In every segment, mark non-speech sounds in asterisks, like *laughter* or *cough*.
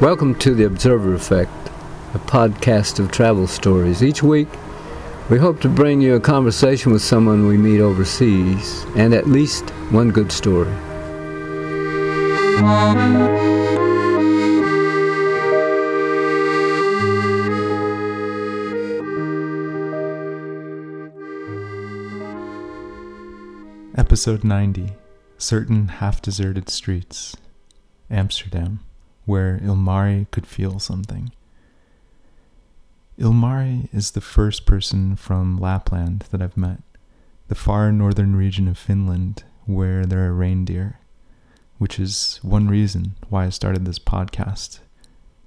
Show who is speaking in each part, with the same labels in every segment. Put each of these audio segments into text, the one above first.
Speaker 1: Welcome to The Observer Effect, a podcast of travel stories. Each week, we hope to bring you a conversation with someone we meet overseas and at least one good story.
Speaker 2: Episode 90 Certain Half Deserted Streets, Amsterdam, where Ilmari could feel something. Ilmari is the first person from Lapland that I've met, the far northern region of Finland where there are reindeer, which is one reason why I started this podcast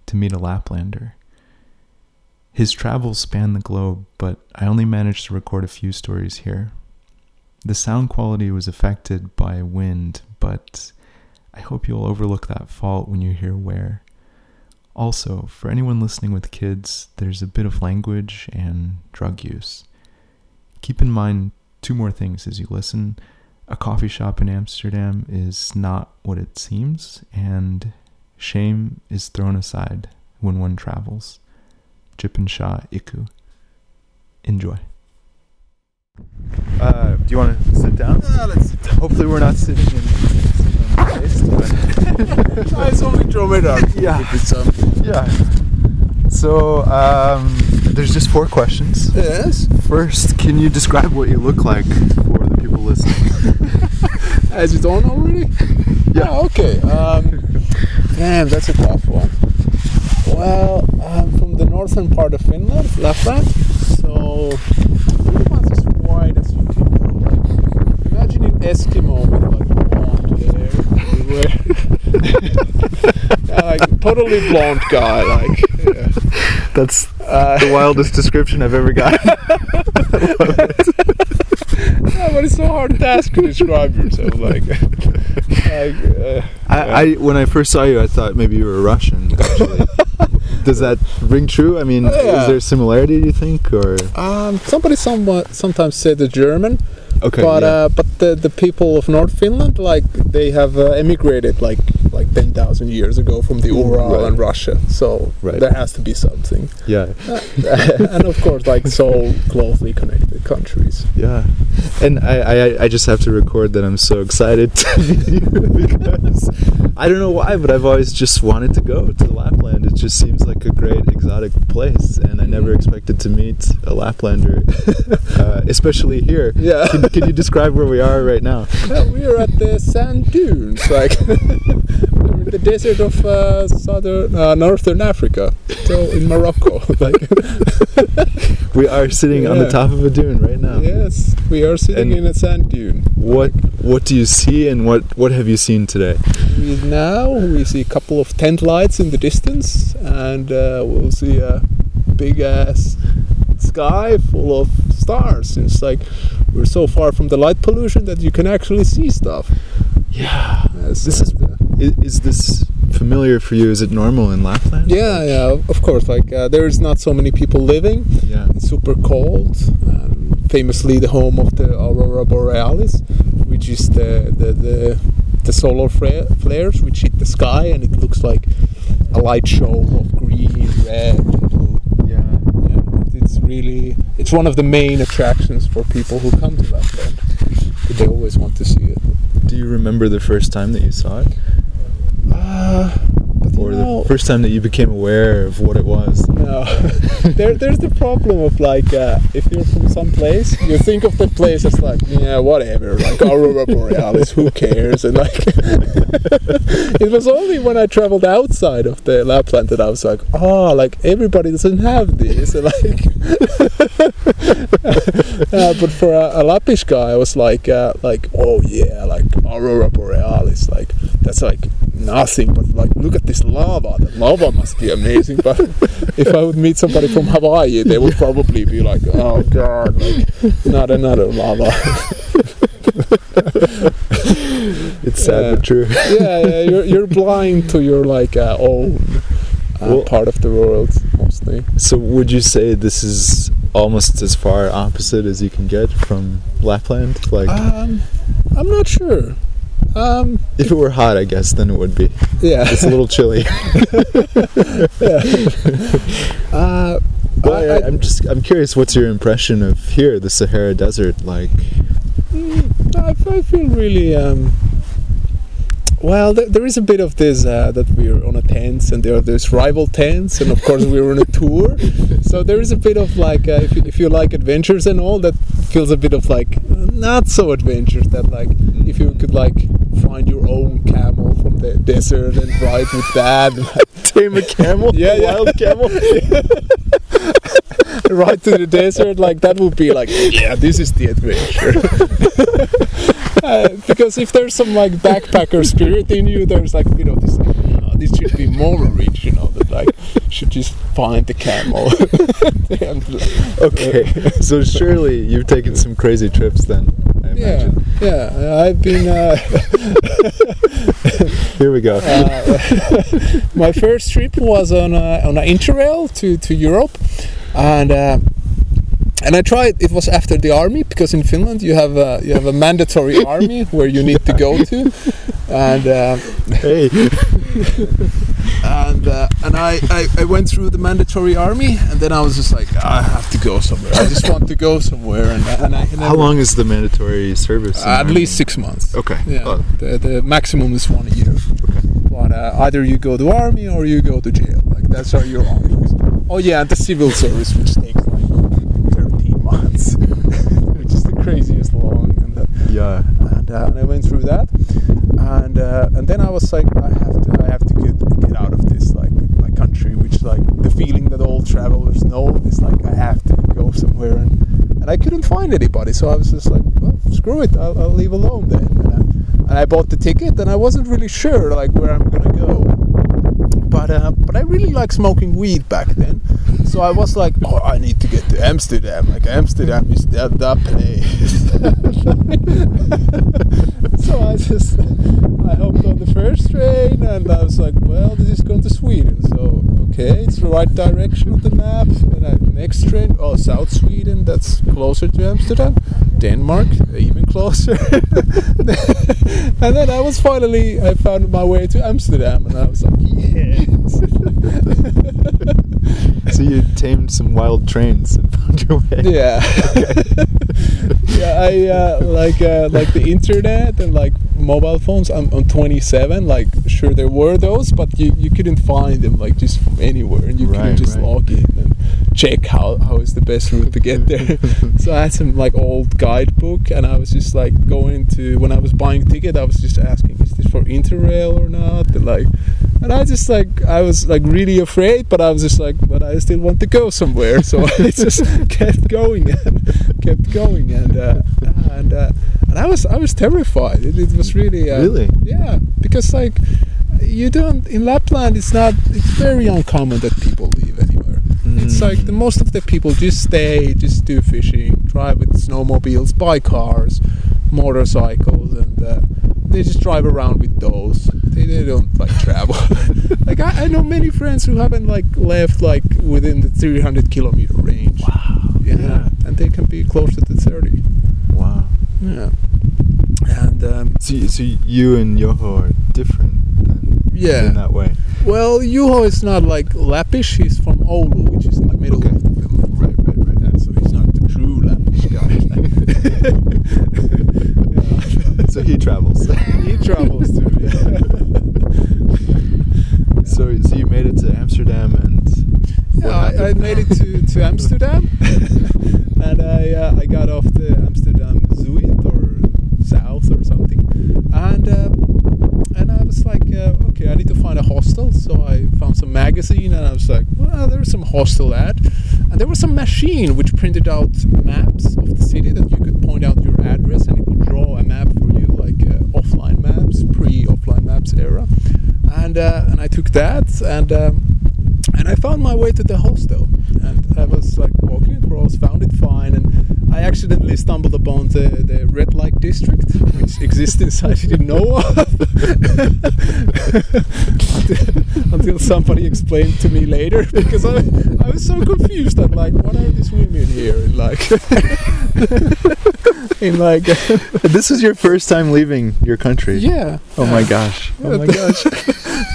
Speaker 2: to meet a Laplander. His travels span the globe, but I only managed to record a few stories here. The sound quality was affected by wind, but I hope you'll overlook that fault when you hear where. Also, for anyone listening with kids, there's a bit of language and drug use. Keep in mind two more things as you listen. A coffee shop in Amsterdam is not what it seems, and shame is thrown aside when one travels. Jipin Shah Iku. Enjoy. Uh, do you want to sit down?
Speaker 3: Yeah, let's sit down.
Speaker 2: Hopefully, we're not sitting in.
Speaker 3: No, it's only dromedar.
Speaker 2: Yeah. Yeah. So, um, there's just four questions.
Speaker 3: yes.
Speaker 2: First, can you describe what you look like for the people listening?
Speaker 3: Has it on already? *laughs*
Speaker 2: Yeah.
Speaker 3: Ah, okay. Um, damn, that's a tough one. Well, I'm from the northern part of Finland, Lapland. So, much as wide as you can go. Imagine an Eskimo with like blonde hair everywhere. yeah, like totally blonde guy. Like, yeah.
Speaker 2: That's
Speaker 3: Uh,
Speaker 2: the wildest description I've ever gotten. *laughs*
Speaker 3: yeah, but it's so hard to ask to describe yourself. Like, like uh,
Speaker 4: I, I when I first saw you, I thought maybe you were Russian. Actually, *laughs* does that ring true? I mean,
Speaker 3: Yeah.
Speaker 4: is there similarity? Do you think, or
Speaker 3: Um, somebody somewhat sometimes said the German,
Speaker 4: okay?
Speaker 3: but
Speaker 4: yeah.
Speaker 3: uh, but the, the people of North Finland, like they have uh, emigrated like like ten thousand years ago from the Ural
Speaker 4: Right.
Speaker 3: and Russia. So
Speaker 4: Right.
Speaker 3: there has to be something,
Speaker 4: yeah, *laughs*
Speaker 3: and of course, like so closely connected countries.
Speaker 4: yeah. And I, I, I just have to record that I'm so excited *laughs* to meet you because I don't know why, but I've always just wanted to go to Lapland. It just seems like a great exotic place, and I never expected to meet a Laplander, *laughs* uh, especially here.
Speaker 3: Yeah.
Speaker 4: Can, you describe where we are right now?
Speaker 3: Yeah, we are at the sand dunes, like *laughs* the desert of uh, southern uh, northern Africa, so in Morocco. *laughs* Like, *laughs*
Speaker 4: We are sitting on the top of a dune right now.
Speaker 3: yes, we are sitting
Speaker 4: And-
Speaker 3: in a sand dune.
Speaker 4: What what do you see and what what have you seen today?
Speaker 3: We now we see a couple of tent lights in the distance, and uh, we'll see a big ass sky full of stars. It's like we're so far from the light pollution that you can actually see stuff.
Speaker 4: Yeah. This is
Speaker 3: uh,
Speaker 4: Is, is this familiar for you? Is it normal in Lapland?
Speaker 3: yeah, yeah, of course. Like uh, there's not so many people living.
Speaker 4: Yeah.
Speaker 3: It's super cold. Um, famously, the home of the aurora borealis, which is the the the, the solar fra- flares which hit the sky, and it looks like a light show of green, red, blue. It's really it's one of the main attractions for people who come to Lapland. They always want to see it.
Speaker 4: Do you remember the first time that you saw it,
Speaker 3: Uh,
Speaker 4: or
Speaker 3: know,
Speaker 4: the first time that you became aware of what it was?
Speaker 3: No, *laughs* there, there's the problem of like uh, if you're from some place, you think of the place as like yeah whatever, like aurora borealis, who cares? And like *laughs* it was only when I traveled outside of the Lapland that I was like, oh, like everybody doesn't have this, *laughs* and like. uh, but for a, a Lappish guy, I was like, uh, like oh yeah, like aurora borealis, like that's like nothing, but like look at this lava. The lava must be amazing. But if I would meet somebody from Hawaii, they would probably be like, "Oh God, like not another lava." *laughs*
Speaker 4: It's sad
Speaker 3: Yeah.
Speaker 4: but true.
Speaker 3: yeah, yeah, you're you're blind to your like uh, own uh,
Speaker 4: Well-
Speaker 3: part of the world mostly.
Speaker 4: So would you say this is almost as far opposite as you can get from Lapland? Like,
Speaker 3: Um, I'm not sure. Um,
Speaker 4: If it were hot, I guess then it would be.
Speaker 3: yeah.
Speaker 4: It's a little chilly. *laughs* *laughs*
Speaker 3: Uh,
Speaker 4: But
Speaker 3: I-
Speaker 4: I, I'm just I'm curious. What's your impression of here, the Sahara Desert? Like,
Speaker 3: I, I feel really. Um, well, there, there is a bit of this uh, that we're on a tents and there are these rival tents, and of course we're on a tour. *laughs* So there is a bit of like, uh, if, you, if you like adventures and all, that feels a bit of like not so adventures. That like, if you could like find your own camel from the desert and ride with that, *laughs*
Speaker 4: tame a camel, *laughs*
Speaker 3: Yeah, yeah.
Speaker 4: wild camel. *laughs*
Speaker 3: ride to the desert, like that would be like, yeah, this is the adventure. uh, because if there's some like backpacker spirit in you, there's like you know this, like, oh, this should be more original. That like should just find the camel. and,
Speaker 4: okay, so surely you've taken some crazy trips then. I
Speaker 3: yeah,
Speaker 4: imagine.
Speaker 3: yeah. I've been. Uh, *laughs*
Speaker 4: Here we go. *laughs*
Speaker 3: uh, my first trip was on a, on an interrail to, to Europe, and uh, and I tried. It was after the army because in Finland you have a, you have a mandatory army where you need to go to, *laughs* and uh,
Speaker 4: hey,
Speaker 3: and uh, and I, I, I went through the mandatory army, and then I was just like, I have to go somewhere. I just want to go somewhere, and, and I and I-
Speaker 4: how long is the mandatory service? in
Speaker 3: At
Speaker 4: Army?
Speaker 3: least six months.
Speaker 4: Okay.
Speaker 3: Yeah,
Speaker 4: Oh,
Speaker 3: the, the maximum is one year. Okay. But uh, either you go to army or you go to jail. Like that's are your options. Oh yeah, and the civil service, which takes like thirteen months, *laughs* which is the craziest long. And, uh,
Speaker 4: yeah.
Speaker 3: And, uh, and I went through that, and uh, and then I was like, I have to, I have to get get out of this like my country, which like the feeling that all travelers know is like I have to go somewhere, and and I couldn't find anybody, so I was just like, well, screw it, I'll, I'll leave alone then. And, uh, and I bought the ticket, and I wasn't really sure like where I'm gonna go, but uh, but I really like smoking weed back then. So I was like, oh, I need to get to Amsterdam. Like Amsterdam is the, the place. *laughs* *laughs* so I just I hopped on the first train and I was like, well, this is going to Sweden. So okay, it's the right direction of the map. And I, next train, oh, South Sweden. That's closer to Amsterdam. Denmark, even closer. *laughs* and then I was finally I found my way to Amsterdam, and I was like, yes. *laughs*
Speaker 4: So you tamed some wild trains and found your way.
Speaker 3: Yeah. *laughs* yeah, I uh, like uh, like the internet and like mobile phones. I'm on 27. Like, sure there were those, but you, you couldn't find them like just from anywhere, and you couldn't just
Speaker 4: right.
Speaker 3: log in and check how how is the best route to get there. *laughs* so I had some like old guidebook, and I was just like going to when I was buying ticket, I was just asking, is this for Interrail or not? And, like, and I just like I was like really afraid, but I was just like, but I still want to go somewhere, so *laughs* I just kept going and *laughs* kept going, and uh, and uh, and I was I was terrified. It, it was really uh,
Speaker 4: Really?
Speaker 3: yeah, because like you don't in Lapland, it's not it's very uncommon that people leave anywhere. It's
Speaker 4: Mm.
Speaker 3: like the most of the people just stay, just do fishing, drive with snowmobiles, buy cars, motorcycles, and uh, they just drive around with those. They, they don't like travel. *laughs* like I, I know many friends who haven't like left like within the 300 kilometer range.
Speaker 4: Wow.
Speaker 3: Yeah,
Speaker 4: Yeah.
Speaker 3: and they can be closer to 30.
Speaker 4: Wow.
Speaker 3: Yeah, and um,
Speaker 4: So, so you and Juho are different then,
Speaker 3: Yeah.
Speaker 4: in that way.
Speaker 3: well, Juho is not like Lappish. He's from Oulu, which is in the middle
Speaker 4: Okay.
Speaker 3: of Finland.
Speaker 4: Right, right, right.
Speaker 3: Yeah, so he's not the true Lappish guy. *laughs* *laughs*
Speaker 4: So he travels. *laughs*
Speaker 3: he travels too. Yeah. *laughs*
Speaker 4: so, so you made it to Amsterdam and
Speaker 3: Yeah, I, I made it to, to Amsterdam, *laughs* and I uh, I got off the Amsterdam Zuid or South or something, and uh, and I was like, uh, okay, I need to find a hostel. So I found some magazine, and I was like, well, there's some hostel ad, and there was some machine which printed out maps of the city that you could point out your address, and it would draw a map for you, like uh, offline maps, pre-offline maps era, and uh, and I took that and. Um, and I found my way to the hostel, and I was like walking across, found it fine, and I accidentally stumbled upon the, the red light district, which exists inside I didn't know of. Until somebody explained to me later, because I, I was so confused. I'm like, what are these women here? *laughs* In like, in *laughs* like,
Speaker 4: this was your first time leaving your country.
Speaker 3: yeah.
Speaker 4: Oh my gosh. *laughs* Oh my gosh.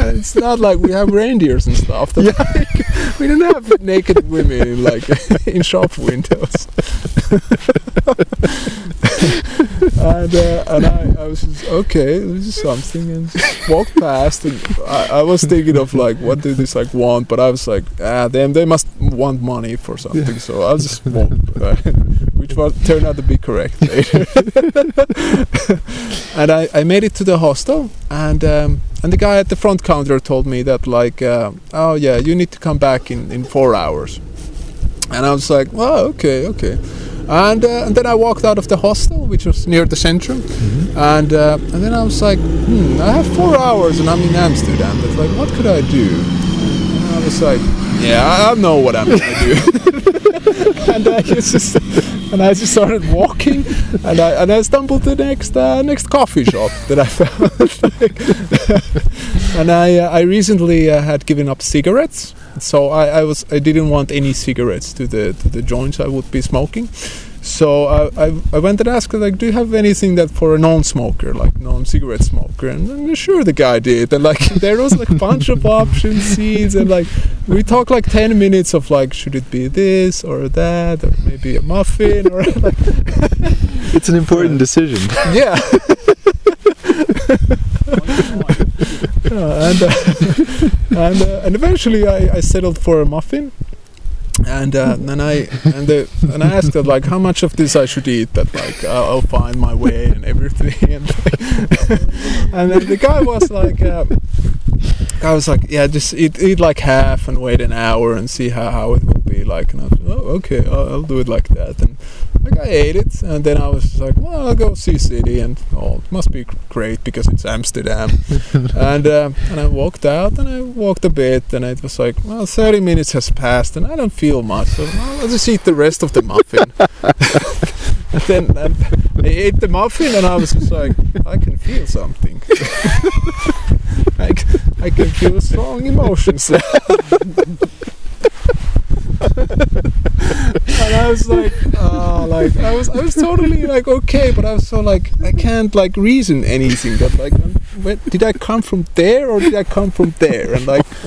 Speaker 3: It's not like we have reindeers and stuff. that, like, we don't have naked women in like in shop windows. And uh, and I, I was just okay, this is something, and just walked past, and I, I was thinking of like what do this like want, but I was like ah them they must want money for something, so I'll just walk, uh, which was turned out to be correct later. *laughs* and I, I made it to the hostel, and um, and the guy at the front counter told me that like uh, oh yeah you need to come back in in four hours, and I was like well okay okay. And, uh, and then I walked out of the hostel, which was near the centrum, and uh, and then I was like, hmm, I have four hours and I'm in Amsterdam. But like, what could I do? And I was like, yeah, I, I know what I'm gonna do. *laughs* and I just and I just started walking, and I and I stumbled to the next uh, next coffee shop that I found. *laughs* *laughs* and I uh, I recently uh, had given up cigarettes, so I, I was I didn't want any cigarettes to the to the joints I would be smoking. So I, I, I went and asked like, do you have anything that for a non-smoker, like non-cigarette smoker? And, and sure, the guy did. And like *laughs* there was like a bunch of options, seeds, and like we talked like ten minutes of like, should it be this or that, or maybe a muffin, or *laughs* like
Speaker 4: It's an important decision. *laughs*
Speaker 3: yeah. And uh, *laughs* and uh, and eventually I, I settled for a muffin, and uh, I and the, and I asked her like how much of this I should eat that like I'll, I'll find my way and everything, and *laughs* and then the guy was like. Uh, I was like, yeah, just eat, eat like half and wait an hour and see how, how it will be like. And I was oh, okay, I'll, I'll do it like that. And like I ate it, and then I was just like, well, I'll go see city, and oh, it must be great because it's Amsterdam. *laughs* and uh, and I walked out, and I walked a bit, and it was like, well, 30 minutes has passed, and I don't feel much, so well, I'll just eat the rest of the muffin. *laughs* and then um, I ate the muffin, and I was just like, I can feel something. *laughs* I, c- I can feel strong emotions I was like, oh, like I was, I was totally like okay, but I was so like I can't like reason anything. That like, where, did I come from there or did I come from there? And like, *laughs*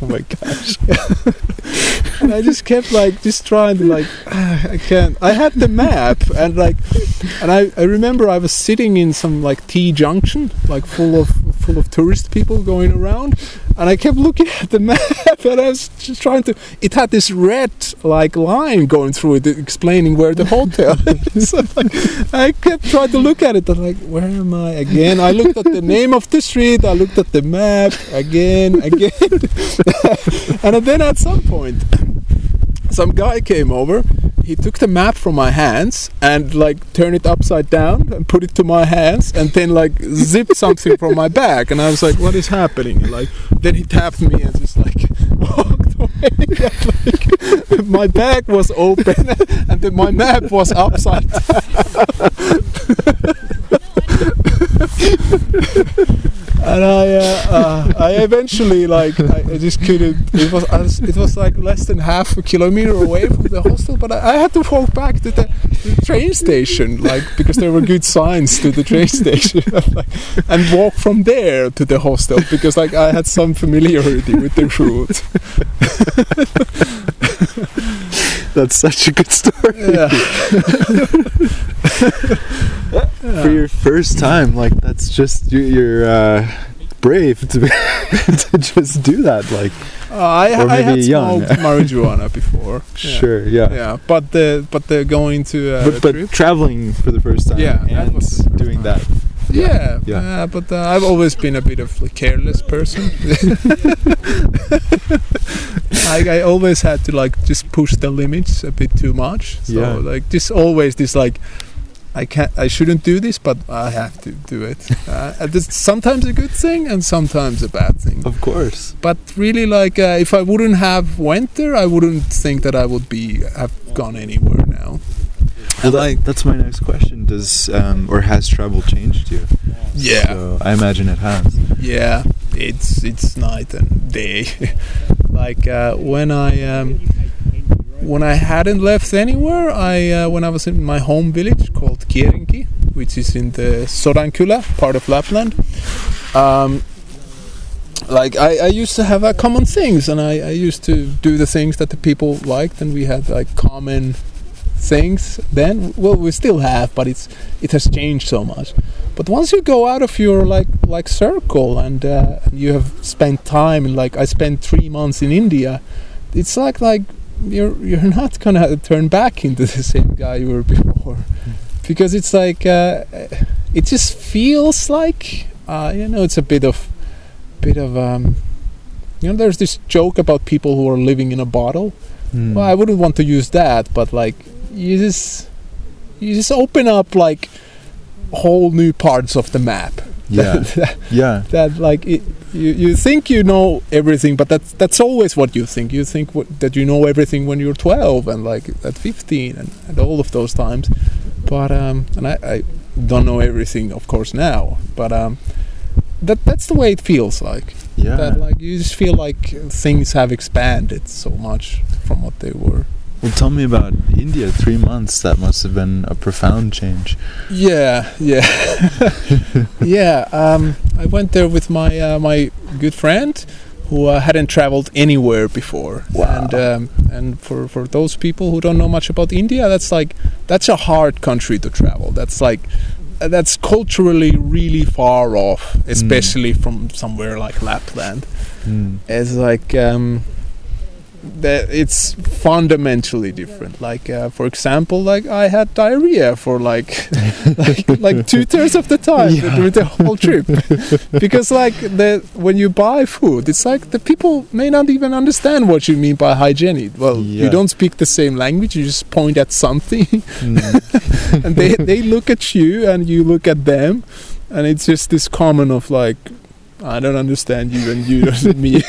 Speaker 4: oh my gosh. *laughs*
Speaker 3: and I just kept like just trying to like ah, *sighs* I can't. I had the map and like, and I I remember I was sitting in some like T junction, like full of full of tourist people going around, and I kept looking at the *laughs* map and I was just trying to. It had this red like line going through it, explaining where the hotel *laughs* is. So, *laughs* like, I kept trying to look at it. and like, where am I again? I looked at the name of the street. I looked at the map again, again, and then at some point, some guy came over. He took the map from my hands and like turned it upside down and put it to my hands and then like zipped *laughs* something from my back and I was like, what is happening? And, like then he tapped me and just like *laughs* walked away. *laughs* And, like, my bag was open and then my map was upside down. And I, uh, uh, I eventually like I, I just couldn't. It was was- it was like less than half a kilometer away from the hostel, but I, I had to walk back to the, the train station, like because there were good signs to the train *laughs* station, like, and walk from there to the hostel because like I had some familiarity with the route. *laughs*
Speaker 4: That's such a good story.
Speaker 3: Yeah. *laughs*
Speaker 4: For your first time, like that's just you- you're uh, brave to be *laughs* to just do that. Like,
Speaker 3: Uh, I,
Speaker 4: Or
Speaker 3: I had
Speaker 4: young.
Speaker 3: smoked *laughs* marijuana before. *laughs* Yeah.
Speaker 4: sure, yeah.
Speaker 3: Yeah, but the but the going to uh,
Speaker 4: But, but traveling for the first time
Speaker 3: Yeah, that
Speaker 4: and
Speaker 3: was first
Speaker 4: doing
Speaker 3: time.
Speaker 4: that.
Speaker 3: Yeah,
Speaker 4: Yeah.
Speaker 3: uh, but uh, I've always been a bit of a careless person. like I always had to like just push the limits a bit too much. So
Speaker 4: Yeah.
Speaker 3: like just always this like I can't I shouldn't do this, but I have to do it. *laughs* Uh, it's sometimes a good thing and sometimes a bad thing.
Speaker 4: Of course.
Speaker 3: But really, like uh, if I wouldn't have went there, I wouldn't think that I would be have gone anywhere now.
Speaker 4: Well, that, that's my next question. Does um, or has travel changed you?
Speaker 3: yeah,
Speaker 4: So I imagine it has.
Speaker 3: yeah, it's it's night and day. *laughs* like uh, when I um, when I hadn't left anywhere, I uh, when I was in my home village called Kierinki, which is in the Sodankylä part of Lapland. Um, like I, I used to have uh, common things, and I, I used to do the things that the people liked, and we had like common things. Then, well, we still have, but it's it has changed so much. But once you go out of your like like circle and uh, you have spent time, and like I spent three months in India, it's like like you're you're not gonna turn back into the same guy you were before, because it's like uh, it just feels like uh, you know it's a bit of bit of um, you know there's this joke about people who are living in a bottle.
Speaker 4: Hmm.
Speaker 3: Well, I wouldn't want to use that, but like you just you just open up like whole new parts of the map.
Speaker 4: Yeah. *laughs*
Speaker 3: that,
Speaker 4: Yeah.
Speaker 3: that like it, you you think you know everything, but that's that's always what you think. You think what, that you know everything when you're 12 and like at 15 and, and all of those times. But um, and I, I don't know everything, of course, now. But um, that that's the way it feels like.
Speaker 4: Yeah.
Speaker 3: That like you just feel like things have expanded so much from what they were.
Speaker 4: Well, tell me about India. Three months. That must have been a profound change.
Speaker 3: Yeah, yeah, *laughs* yeah. Um, I went there with my uh, my good friend, who uh, hadn't traveled anywhere before.
Speaker 4: Wow.
Speaker 3: And um, and for for those people who don't know much about India, that's like that's a hard country to travel. That's like that's culturally really far off, especially from somewhere like Lapland.
Speaker 4: Hmm.
Speaker 3: It's like um, that it's fundamentally different. Like uh, for example, like I had diarrhea for like *laughs* like like two thirds of the time *laughs* during the whole trip, *laughs* because like the when you buy food, it's like the people may not even understand what you mean by hygienic. Well,
Speaker 4: Yeah.
Speaker 3: you don't speak the same language. You just point at something,
Speaker 4: Hmm.
Speaker 3: and they they look at you and you look at them, and it's just this common of like. I don't understand you and you don't me.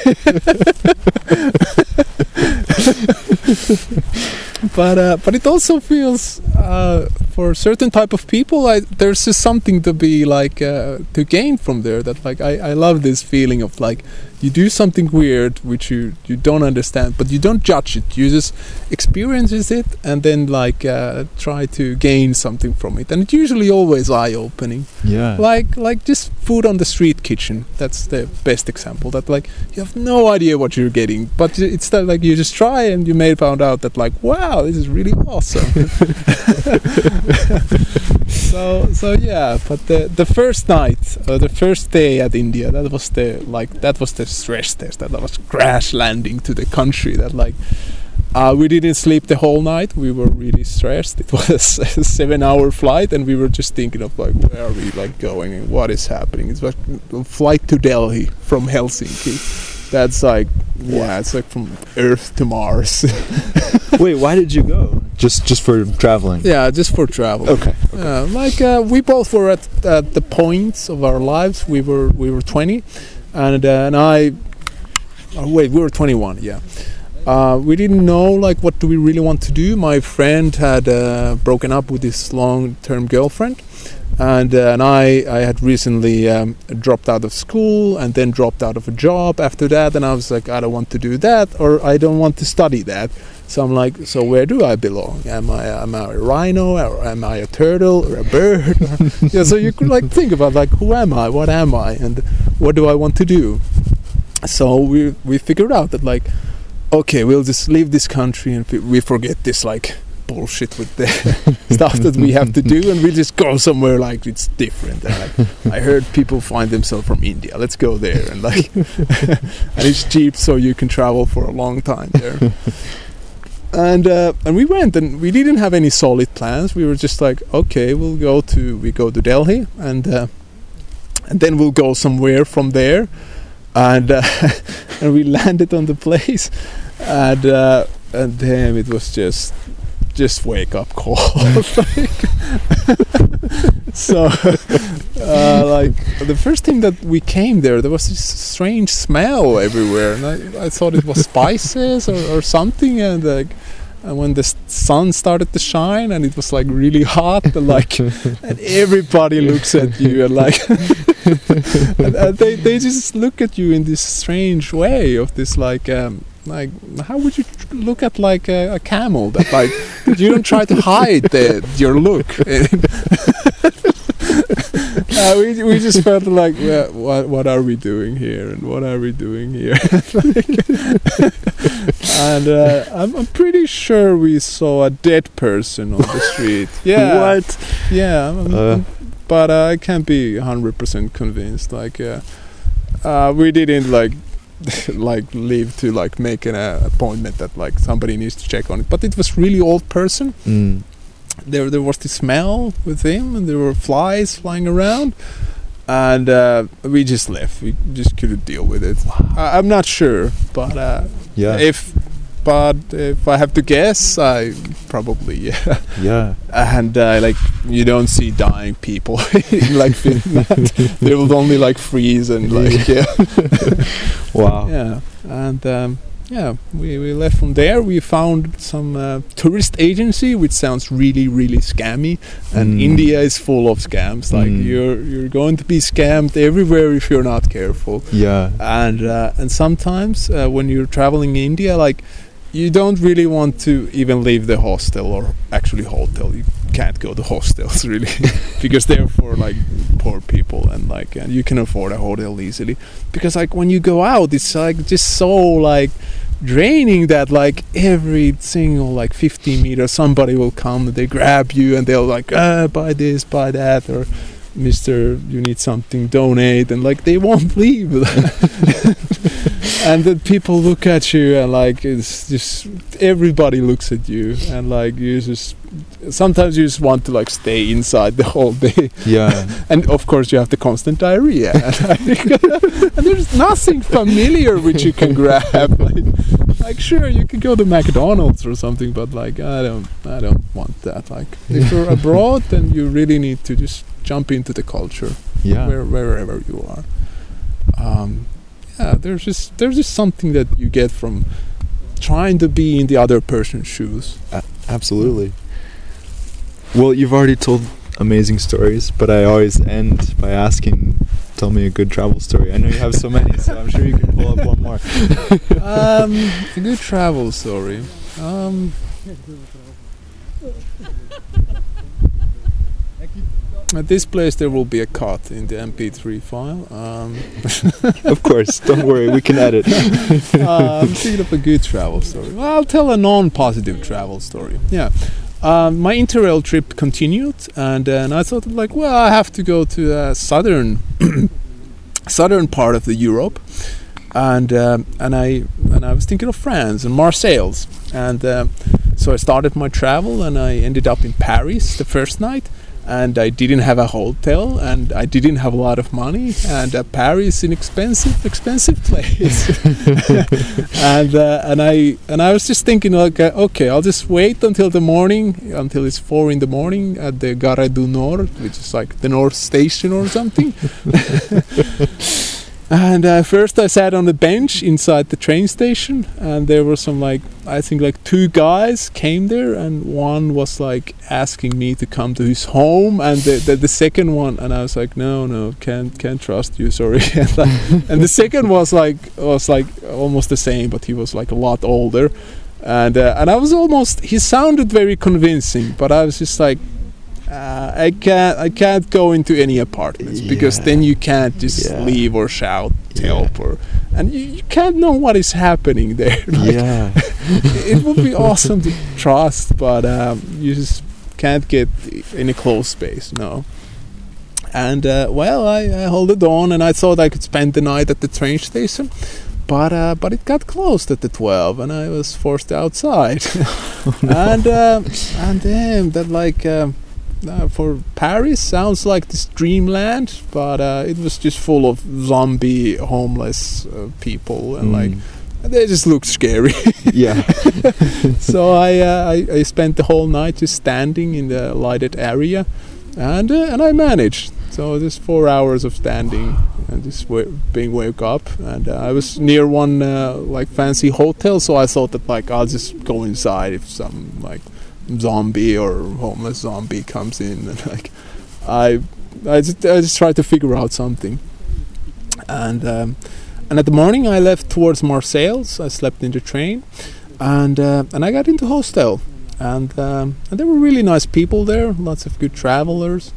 Speaker 3: *laughs* but uh, but it also feels uh, for certain type of people I, there's just something to be like uh, to gain from there that like I, I love this feeling of like you do something weird which you you don't understand but you don't judge it. You just experiences it and then like uh, try to gain something from it. And it's usually always eye-opening.
Speaker 4: Yeah.
Speaker 3: like like just food on the street kitchen. That's the best example that like you have no idea what you're getting but it's that like you just try and you may found out that like wow this is really awesome. *laughs* So so yeah but the the first night uh, the first day at india that was the like that was the stress test that I was crash landing to the country that like uh, we didn't sleep the whole night. We were really stressed. It *laughs* was a seven-hour flight, and we were just thinking of like, where are we like going and what is happening? It's like a flight to Delhi from Helsinki. That's like, yeah, it's like from Earth to Mars. *laughs*
Speaker 4: Wait, why did you go? Just just for traveling.
Speaker 3: yeah, just for travel.
Speaker 4: Okay.
Speaker 3: Uh, like uh, we both were at, at the points of our lives. We were we were 20, and uh, and I. Oh, wait, we were 21. Yeah. Uh, we didn't know like what do we really want to do. My friend had uh, broken up with his long-term girlfriend, and uh, and I I had recently um, dropped out of school and then dropped out of a job after that, and I was like I don't want to do that or I don't want to study that. So I'm like, so where do I belong? Am I am I a rhino or am I a turtle or a bird? *laughs* yeah, so you could like think about like who am I? What am I? And what do I want to do? So we we figured out that like, okay, we'll just leave this country and we forget this like bullshit with the *laughs* stuff that we have to do and we just go somewhere like it's different. And, like, I heard people find themselves from India. Let's go there and like, *laughs* and it's cheap, so you can travel for a long time there. And uh, and we went and we didn't have any solid plans. We were just like, okay, we'll go to we go to Delhi and uh, and then we'll go somewhere from there. And uh, *laughs* and we landed on the place, and uh, and damn, it was just just wake up call. *laughs* so uh, like the first thing that we came there there was this strange smell everywhere and i, I thought it was spices or, or something and like and when the sun started to shine and it was like really hot and like *laughs* and everybody looks at you and like *laughs* and, and they, they just look at you in this strange way of this like um like how would you tr- look at like a, a camel that like *laughs* you don't try to hide the, your look? *laughs* Uh, we, we just felt like well, what what are we doing here and what are we doing here? *laughs* And uh, I'm, I'm pretty sure we saw a dead person on the street. Yeah.
Speaker 4: What?
Speaker 3: yeah I'm-
Speaker 4: Uh.
Speaker 3: I'm- but uh, I can't be 100% convinced like uh, uh, we didn't like *laughs* like leave to like make an uh, appointment that like somebody needs to check on it. But it was really old person.
Speaker 4: Mm.
Speaker 3: there there was the smell with him and there were flies flying around and uh, we just left. We just couldn't deal with it. I, i'm not sure but uh,
Speaker 4: Yeah.
Speaker 3: if but if i have to guess i probably *laughs* yeah
Speaker 4: yeah.
Speaker 3: and uh, like you don't see dying people *laughs* in like finland *laughs* they will only like freeze and like yeah
Speaker 4: Wow.
Speaker 3: yeah and um, yeah we, we left from there we found some uh, tourist agency which sounds really really scammy and
Speaker 4: Mm.
Speaker 3: india is full of scams like
Speaker 4: Mm.
Speaker 3: you're you're going to be scammed everywhere if you're not careful
Speaker 4: Yeah.
Speaker 3: and uh, and sometimes uh, when you're traveling in india like you don't really want to even leave the hostel or actually hotel. You can't go to *laughs* hostels really *laughs* because they're for like poor people and like and you can afford a hotel easily. Because like when you go out it's like just so like draining that like every single like 50 meters somebody will come and they grab you and they'll like uh, buy this buy that or Mister, you need something, donate, and like they won't leave. *laughs* and then people look at you and like it's just everybody looks at you and like you just sometimes you just want to like stay inside the whole day
Speaker 4: Yeah. *laughs*
Speaker 3: and of course you have the constant diarrhea *laughs* and there's nothing familiar which you can grab like, *laughs* like sure you can go to mcdonald's or something but like i don't i don't want that like if *laughs* you're abroad then you really need to just jump into the culture
Speaker 4: Yeah.
Speaker 3: where, wherever you are. Um, yeah, there's just there's just something that you get from trying to be in the other person's shoes.
Speaker 4: Absolutely. Well, you've already told amazing stories, but I always end by asking, tell me a good travel story. I know you have so many, so I'm sure you can pull up one more. *laughs*
Speaker 3: um, a good travel story. Um, at this place, there will be a cut in the MP3 file. Um, *laughs*
Speaker 4: Of course, don't worry, we can edit.
Speaker 3: uh, I'm thinking of a good travel story. Well, I'll tell a non-positive travel story. Yeah. Um, my interrail trip continued, and then I thought, like, well, I have to go to uh, southern, *coughs* southern part of the Europe, and um, and I and I was thinking of France and Marseille, and um so I started my travel, and I ended up in Paris the first night, and I didn't have a hotel, and I didn't have a lot of money, and uh, Paris is an expensive, expensive place, *laughs* and uh, and I and I was just thinking like, uh, okay, I'll just wait until the morning, until it's four in the morning at the Gare du Nord, which is like the North Station or something. *laughs* And uh, first, I sat on the bench inside the train station, and there were some like I think like two guys came there, and one was like asking me to come to his home, and the the, the second one, and I was like, no, no, can't can't trust you, sorry. *laughs* and, like, and the second was like was like almost the same, but he was like a lot older, and uh, and I was almost he sounded very convincing, but I was just like. Uh, I can't. I can't go into any apartments because then you can't just
Speaker 4: Yeah.
Speaker 3: leave or shout
Speaker 4: Yeah.
Speaker 3: help or, and you, you can't know what is happening there. *laughs* Like,
Speaker 4: yeah. *laughs*
Speaker 3: it would be *laughs* awesome to trust, but um, you just can't get in a closed space. No. And uh, well, I, I held it on, and I thought I could spend the night at the train station, but uh, but it got closed at the twelve, and I was forced outside. and uh, and damn, that like. Um, uh, for Paris sounds like this dreamland, but uh, it was just full of zombie homeless uh, people, and like
Speaker 4: Mm.
Speaker 3: they just looked scary. *laughs*
Speaker 4: yeah. *laughs*
Speaker 3: so I, uh, I I spent the whole night just standing in the lighted area, and uh, and I managed. So just four hours of standing and just being woke up. And uh, I was near one uh, like fancy hotel, so I thought that like I'll just go inside if some like zombie or homeless zombie comes in and like I I just I just tried to figure out something. And um, and at the morning I left towards Marseilles. I slept in the train, and uh, and I got into hostel, and um, and there were really nice people there, lots of good travelers,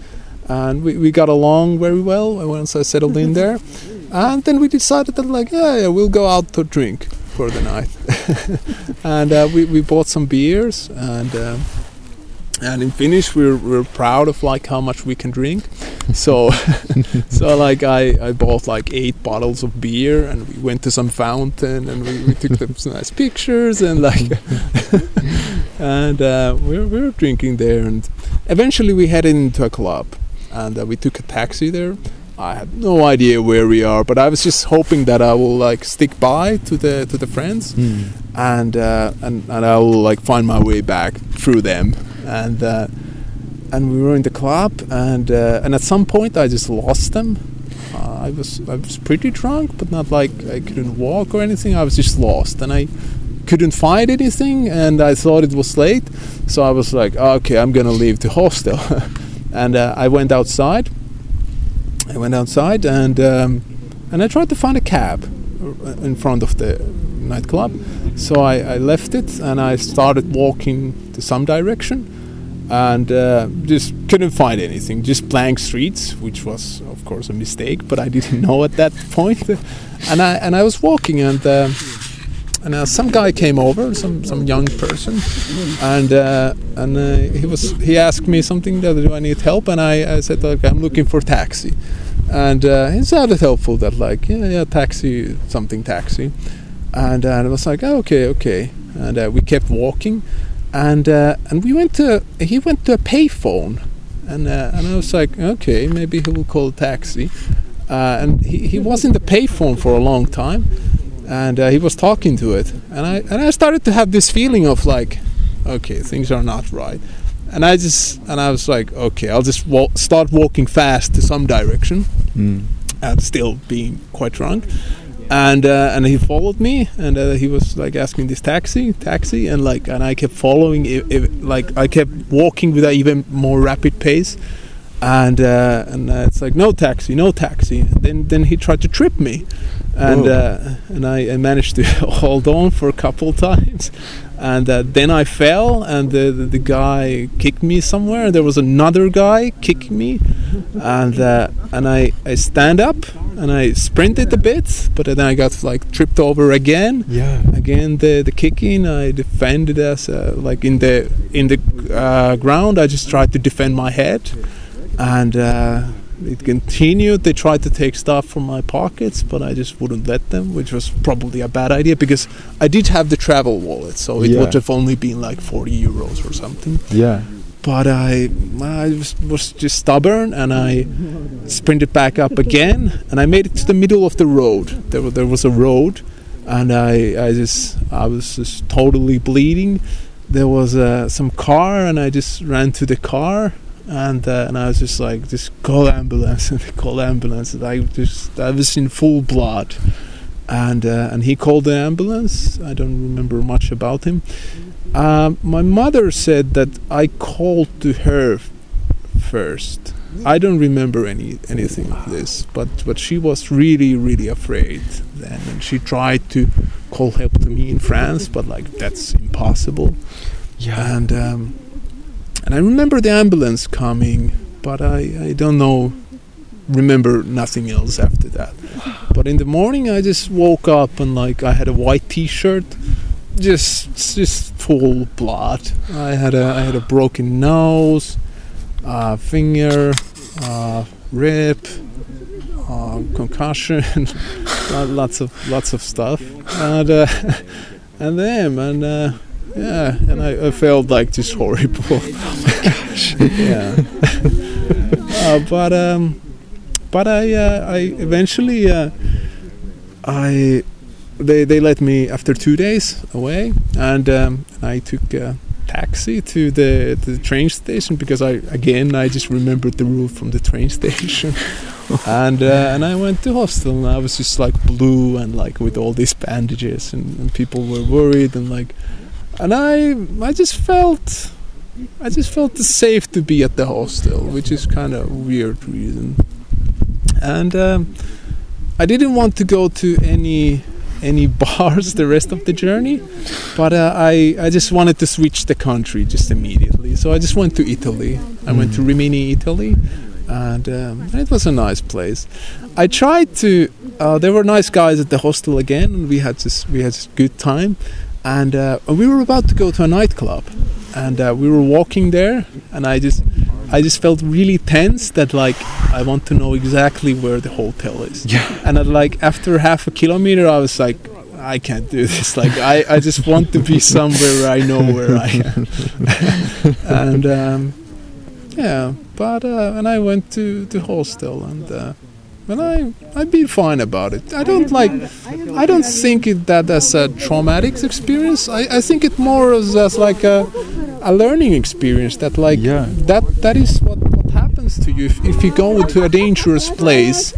Speaker 3: and we, we got along very well once I settled in there, *laughs* and then we decided that like yeah, yeah we'll go out to drink for the night, *laughs* and uh, we we bought some beers and. Um, and in Finnish, we're, we're proud of like how much we can drink. *laughs* So, *laughs* so like I, I bought like eight bottles of beer, and we went to some fountain, and we, we took some nice pictures, and like, and uh, we we're we drinking there, and eventually we headed into a club, and uh, we took a taxi there. I had no idea where we are, but I was just hoping that I will like stick by to the to the friends, and uh, and and I will like find my way back through them, and uh, and we were in the club, and uh, and at some point I just lost them. Uh, I was I was pretty drunk, but not like I couldn't walk or anything. I was just lost, and I couldn't find anything, and I thought it was late, so I was like, okay, I'm gonna leave the hostel, *laughs* and uh, I went outside. I went outside and um, and I tried to find a cab in front of the nightclub. So I, I left it and I started walking to some direction and uh, just couldn't find anything. Just blank streets, which was of course a mistake, but I didn't *laughs* know at that point. And I and I was walking and. Uh, and uh, some guy came over, some some young person, and uh, and uh, he was he asked me something that do I need help, and I, I said like I'm looking for taxi, and uh, he sounded helpful that like yeah yeah taxi something taxi, and, uh, and I was like oh, okay okay, and uh, we kept walking, and and we went to he went to a payphone, and and I was like okay maybe he will call a taxi, and he, he was in the payphone for a long time and uh, he was talking to it. And i and i started to have this feeling of like okay things are not right. And i just and i was like okay i'll just wa- start walking fast to some direction.
Speaker 2: Mm.
Speaker 3: and still being quite drunk. And uh, and he followed me. And uh, he was like asking this taxi taxi. And like and i kept following it, it, like i kept walking with an even more rapid pace and uh, and uh, it's like no taxi no taxi. And then then he tried to trip me. And uh, and I, I managed to *laughs* hold on for a couple *laughs* times. And uh, then I fell and the, the, the guy kicked me somewhere. There was another guy kicking me. And uh, and I, I stand up and I sprinted a bit but then I got like tripped over again.
Speaker 2: Yeah.
Speaker 3: again the the kicking. I defended as uh, like in the in the uh, ground. I just tried to defend my head and uh, it continued they tried to take stuff from my pockets but I just wouldn't let them which was probably a bad idea because I did have the travel wallet so it
Speaker 2: Yeah.
Speaker 3: would have only been like 40 euros or something
Speaker 2: Yeah.
Speaker 3: but I, I was, was just stubborn and I sprinted back up again and I made it to the middle of the road. There, there was a road and I, I just I was just totally bleeding. There was uh, some car and I just ran to the car and uh, and I was just like just call ambulance *laughs* and call ambulance and I just I was in full blood and uh, and he called the ambulance. I don't remember much about him. Um, my mother said that I called to her f- first. I don't remember any anything of this, but but she was really really afraid then, and she tried to call help to me in France, but like that's impossible.
Speaker 2: Yeah.
Speaker 3: And um, and I remember the ambulance coming, but I I don't know remember nothing else after that. But in the morning, I just woke up and like I had a white T-shirt, just just full blood. I had a I had a broken nose, uh, finger, uh, rib, uh, concussion, *laughs* lots of lots of stuff, and uh, *laughs* and then and. Yeah, and I, I felt like just horrible. *laughs* *laughs* yeah, *laughs* uh, but um, but I uh, I eventually uh, I they they let me after two days away, and um, I took uh, taxi to the the train station because I again I just remembered the route from the train station, and uh, and I went to hostel and I was just like blue and like with all these bandages and, and people were worried and like, and I I just felt. I just felt safe to be at the hostel, which is kind of weird reason. And um, I didn't want to go to any any *laughs* bars the rest of the journey, but uh, I I just wanted to switch the country just immediately. So I just went to Italy. I went to Rimini, Italy, and um, it was a nice place. I tried to. Uh, there were nice guys at the hostel again, and we had just we had a good time. And uh, we were about to go to a nightclub, and uh, we were walking there, and I just I just felt really tense that like I want to know exactly where the hotel is.
Speaker 4: Yeah.
Speaker 3: And at, like after half a kilometer, I was like, I can't do this. Like I, I just want to be somewhere where I know where I am. *laughs* and um, yeah, but uh, and I went to the hostel and. And I I've been fine about it. I don't like I don't think it that as a traumatic experience. I, I think it more as, as like a a learning experience that like
Speaker 4: Yeah.
Speaker 3: that that is what, what happens to you if, if you go to a dangerous place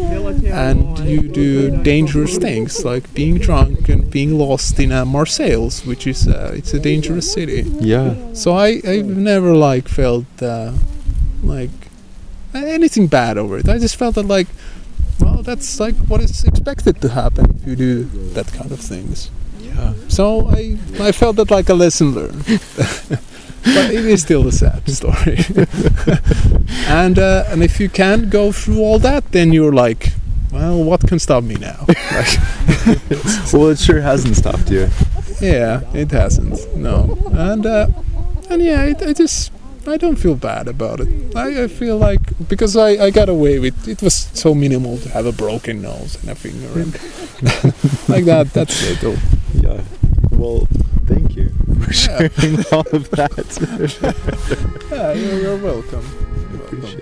Speaker 3: and you do dangerous things like being drunk and being lost in a Marseilles which is uh, it's a dangerous city
Speaker 4: Yeah.
Speaker 3: so I I've never like felt uh, like anything bad over it I just felt that like well that's like what is expected to happen if you do that kind of things
Speaker 4: Yeah.
Speaker 3: so I I felt that like a lesson learned. *laughs* but it is still a sad story. *laughs* and uh, and if you can't go through all that, then you're like, well, what can stop me now? like, *laughs*
Speaker 4: Well, it sure hasn't stopped you.
Speaker 3: yeah, it hasn't. No, and uh, and yeah, it, I just I don't feel bad about it. I, I feel like because I, I got away with it was so minimal to have a broken nose and a finger and *laughs* like that. That's it. Oh,
Speaker 4: Yeah. Well, thank you for
Speaker 3: Yeah.
Speaker 4: sharing all of that. *laughs*
Speaker 3: yeah, you're, you're welcome. You're welcome.